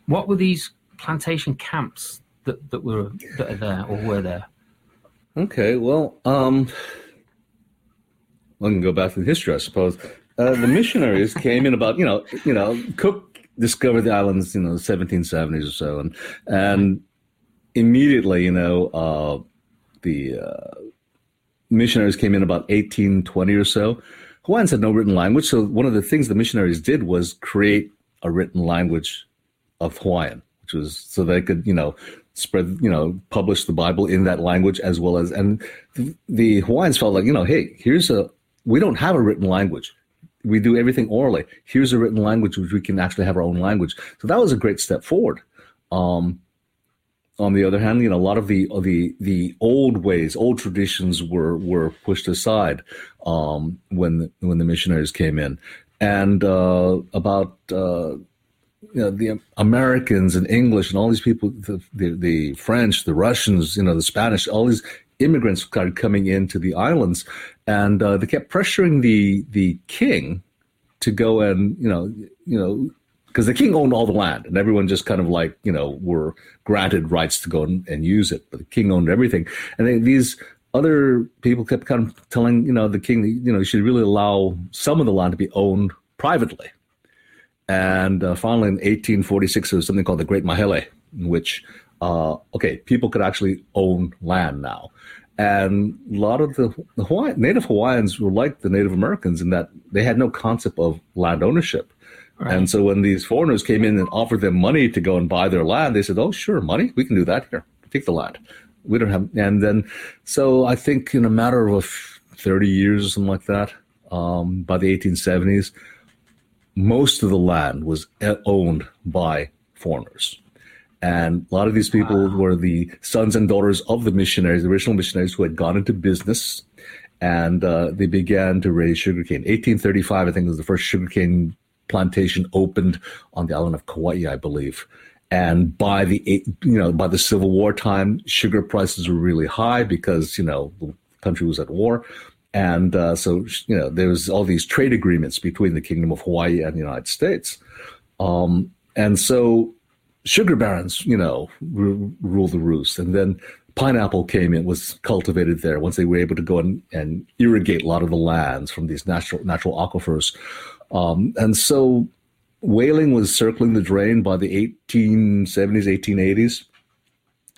what were these plantation camps that, that were that are there or were there Okay, well, um, I can go back to history, I suppose. Uh, the missionaries came in about, you know, you know, Cook discovered the islands, you know, the 1770s or so, and and immediately, you know, uh, the uh, missionaries came in about 1820 or so. Hawaiians had no written language, so one of the things the missionaries did was create a written language of Hawaiian, which was so they could, you know, spread, you know, publish the Bible in that language as well as, and the, Hawaiians felt like, you know, hey, here's a, we don't have a written language. We do everything orally. Here's a written language which we can actually have our own language. So that was a great step forward. Um, on the other hand, you know, a lot of the the the old ways, old traditions were were pushed aside um, when when the missionaries came in, and uh, about uh, you know the Americans and English and all these people, the, the the French, the Russians, you know, the Spanish, all these immigrants started coming into the islands, and uh, they kept pressuring the the king to go and you know you know because the king owned all the land and everyone just kind of like you know were granted rights to go and, and use it. But the king owned everything. And they, these other people kept kind of telling you know the king you know you should really allow some of the land to be owned privately and uh, finally in 1846 there was something called the great mahele in which uh, okay people could actually own land now and a lot of the, the Hawaii, native hawaiians were like the native americans in that they had no concept of land ownership and so when these foreigners came in and offered them money to go and buy their land, they said, "Oh, sure, money, we can do that here. Take the land. We don't have." And then, so I think in a matter of thirty years or something like that, um, by the 1870s, most of the land was owned by foreigners. And a lot of these people were the sons and daughters of the missionaries, the original missionaries who had gone into business, and uh, they began to raise sugarcane. 1835, I think, was the first sugarcane plantation opened on the island of Kauai, I believe. And by the you know by the Civil War time, sugar prices were really high because you know the country was at war, and uh, so you know there was all these trade agreements between the Kingdom of Hawaii and the United States, um, and so sugar barons, you know, ru- rule the roost, and then pineapple came in was cultivated there. Once they were able to go and, and irrigate a lot of the lands from these natural natural aquifers. Um, and so whaling was circling the drain by the 1870s 1880s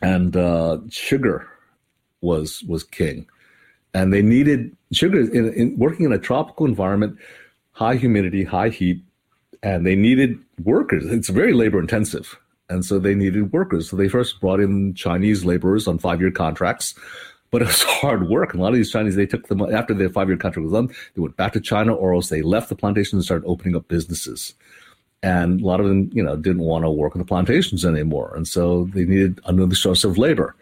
and uh, sugar was was king. And they needed sugar in, in working in a tropical environment high humidity high heat and they needed workers it's very labor intensive and so they needed workers so they first brought in chinese laborers on five year contracts but it was [laughs] hard work. And a lot of these Chinese, they took them after their five year contract was done, they went back to China or else they left the plantations and started opening up businesses. And a lot of them, you know, didn't want to work on the plantations anymore. And so they needed another source of labor.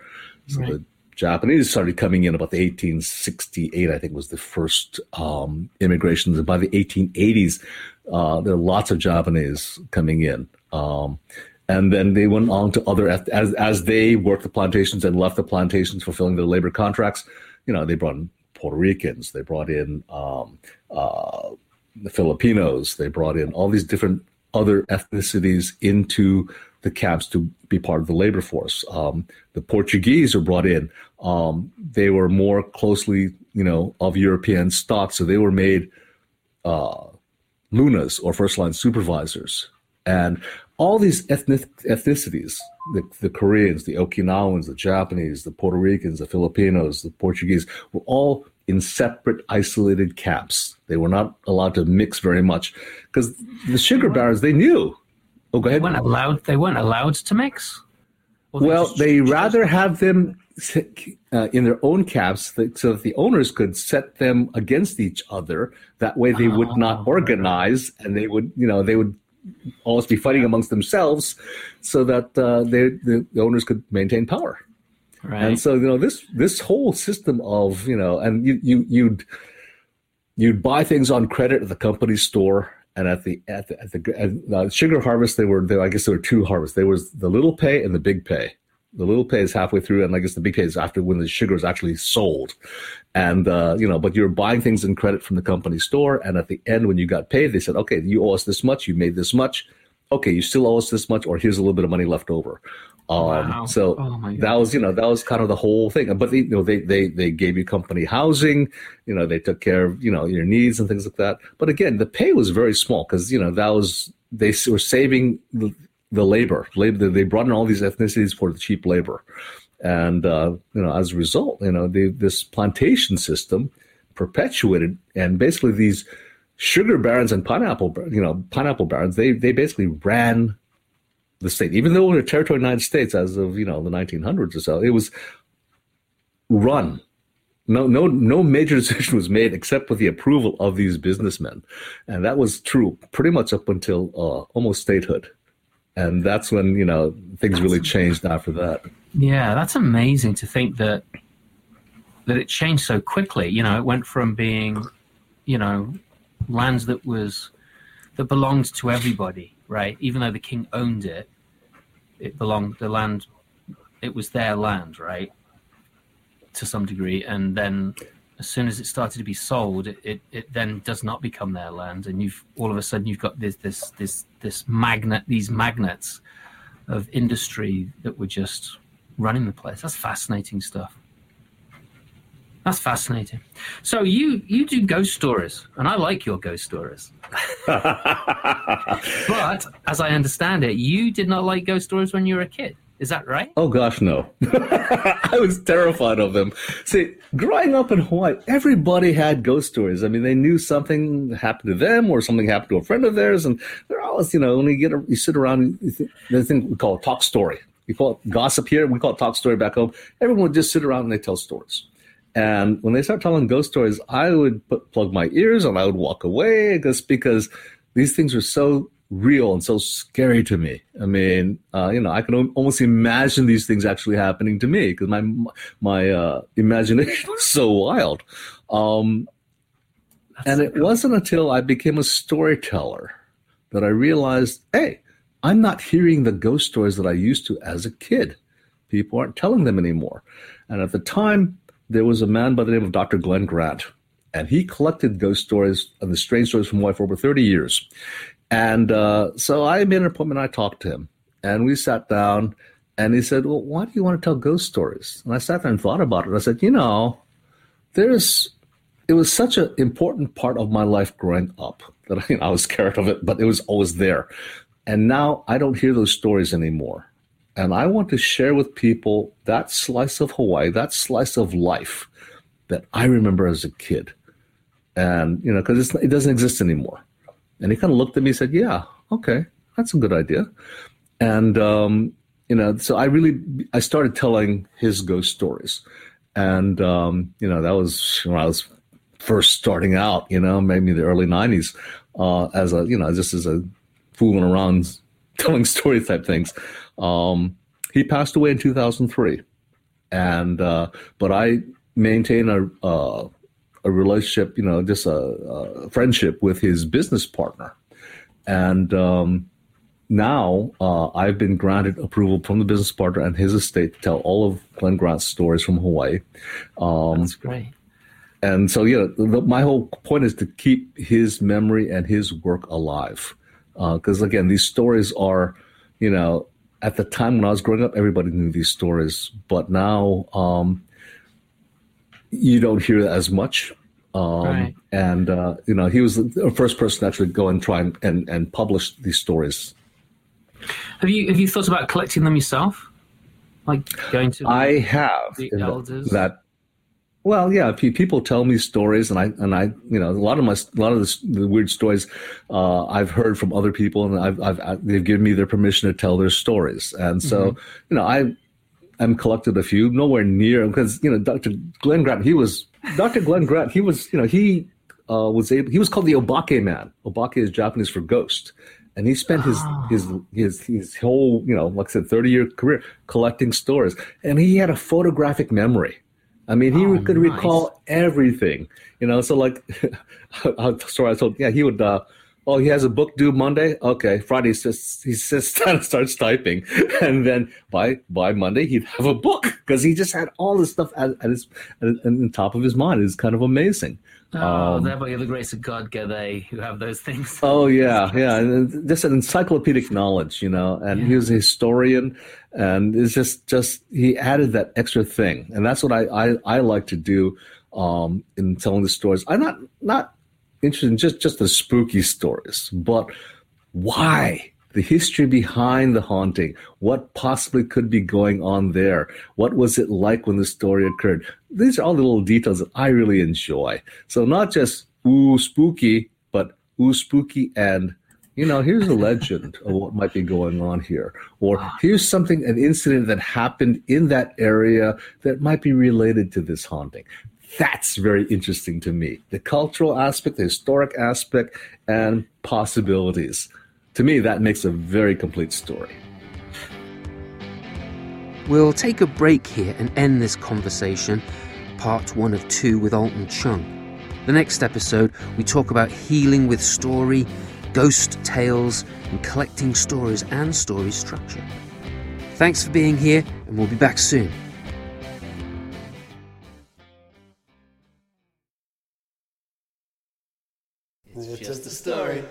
So Right. Japanese started coming in about the 1868, I think was the first um, immigrations. And by the 1880s, uh, there are lots of Japanese coming in. Um, and then they went on to other as as they worked the plantations and left the plantations fulfilling their labor contracts. You know, they brought in Puerto Ricans, they brought in um, uh, the Filipinos, they brought in all these different other ethnicities into the camps to be part of the labor force. Um, the Portuguese were brought in. Um, they were more closely, you know, of European stock, so they were made uh, lunas or first line supervisors. And all these ethnic ethnicities the, the Koreans, the Okinawans, the Japanese, the Puerto Ricans, the Filipinos, the Portuguese were all in separate, isolated camps. They were not allowed to mix very much because the sugar barons they knew. Oh, go ahead. They weren't allowed. They weren't allowed to mix. well, they, they rather have them uh, in their own camps so that the owners could set them against each other. That way, they would not oh, organize, and they would, you know, they would always be fighting amongst themselves so that uh, they, the, the owners could maintain power. Right. And so you know this this whole system of you know and you you you'd you'd buy things on credit at the company store and at the at the, at the at, uh, sugar harvest they were there I guess there were two harvests there was the little pay and the big pay the little pay is halfway through, and I guess the big pay is after when the sugar is actually sold. And uh, you know, but you're buying things in credit from the company store, and at the end, when you got paid, they said, "Okay, you owe us this much. You made this much. Okay, you still owe us this much, or here's a little bit of money left over." Um, wow. So oh that was, you know, that was kind of the whole thing. But they, you know, they they they gave you company housing. You know, they took care of you know your needs and things like that. But again, the pay was very small because you know that was they were saving the the labor. labor they brought in all these ethnicities for the cheap labor, and uh, you know as a result, you know the, this plantation system perpetuated, and basically these sugar barons and pineapple, you know, pineapple barons, they they basically ran the state, even though it was a territory of the United States as of you know the 1900s or so, it was run. No, no, no major [laughs] decision was made except with the approval of these businessmen, and that was true pretty much up until uh, almost statehood and that's when you know things that's really changed after that. Yeah, that's amazing to think that that it changed so quickly. You know, it went from being, you know, lands that was that belonged to everybody, right? Even though the king owned it, it belonged the land. It was their land, right? To some degree, and then as soon as it started to be sold, it, it, then does not become their land, and you've all of a sudden you've got this this this this magnet these magnets of industry that were just running the place. That's fascinating stuff. That's fascinating. So you you do ghost stories, and I like your ghost stories. [laughs] but as I understand it, you did not like ghost stories when you were a kid. Is that right? Oh gosh, no. [laughs] I was terrified of them. See, growing up in Hawaii, everybody had ghost stories. I mean, they knew something happened to them or something happened to a friend of theirs, and they're always, you know, when you get a, you sit around, you think, there's thing we call a talk story. We call it gossip here. We call it talk story back home. Everyone would just sit around and they tell stories. And when they start telling ghost stories, I would put, plug my ears and I would walk away just because these things are so real and so scary to me. I mean, uh, you know, I can almost imagine these things actually happening to me because my my uh, imagination [laughs] was so wild. Um, and it wasn't until I became a storyteller that I realized, hey, I'm not hearing the ghost stories that I used to as a kid. People aren't telling them anymore. And at the time, there was a man by the name of Dr. Glen Grant, and he collected ghost stories and the strange stories from Hawaii for over 30 years. And uh, so I made an appointment. I talked to him, and we sat down. And he said, "Well, why do you want to tell ghost stories?" And I sat there and thought about it. I said, "You know, there's it was such an important part of my life growing up that [laughs] I, I was scared of it, but it was always there. And now I don't hear those stories anymore. And I want to share with people that slice of Hawaii, that slice of life that I remember as a kid. And, you know, because it doesn't exist anymore. And he kind of looked at me and said, Yeah, okay, that's a good idea. And, um, you know, so I really, I started telling his ghost stories. And, um, you know, that was when I was first starting out, you know, maybe the early 90s, uh, as a, you know, just as a fooling around [laughs] telling story type things. Um, he passed away in 2003. And, uh, but I maintain a, uh, a relationship, you know, just a, a friendship with his business partner. And um, now uh, I've been granted approval from the business partner and his estate to tell all of Glen Grant's stories from Hawaii. Um, That's great. And so, yeah, the, my whole point is to keep his memory and his work alive. Because uh, again, these stories are, you know, at the time when I was growing up, everybody knew these stories, but now um, you don't hear as much. Um, right. And uh, you know, he was the first person to actually go and try and, and, and publish these stories. Have you have you thought about collecting them yourself? Like going to the, I have the the- elders? that. Well, yeah, pe- people tell me stories, and I and I, you know, a lot of my a lot of the, the weird stories uh, I've heard from other people, and I've, I've I, they've given me their permission to tell their stories, and so you know, I I'm collected a few, nowhere near because you know, Dr. Glen Grant, he was Dr. Glen Grant, he was, you know, he uh, was able, he was called the Obake man. Obake is Japanese for ghost, and he spent his his his his whole, you know, like I said, 30 year career collecting stories, and he had a photographic memory. I mean, he Oh, could nice. recall everything, you know. So, like, [laughs] story I told, yeah, he would. Uh, oh, he has a book due Monday. Okay, Friday he sits, he sits down and starts typing, and then by by Monday he'd have a book because he just had all this stuff at, at his at, at the top of his mind. It's kind of amazing. Oh, Um, there by the grace of God go they who have those things. Oh [laughs] yeah, yeah, and just an encyclopedic knowledge, you know. And he was a historian, and it's just just he added that extra thing, and that's what I I, I like to do um, in telling the stories. I'm not not interested in just just the spooky stories, but why? The history behind the haunting, what possibly could be going on there, what was it like when the story occurred. These are all the little details that I really enjoy. So not just ooh spooky, but ooh spooky and you know here's a legend of what might be going on here. Or here's something an incident that happened in that area that might be related to this haunting that's very interesting to me the cultural aspect the historic aspect and possibilities to me that makes a very complete story We'll take a break here and end this conversation, part one of two with Alton Chung. The next episode, we talk about healing with story, ghost tales, and collecting stories and story structure. Thanks for being here, and we'll be back soon. Story.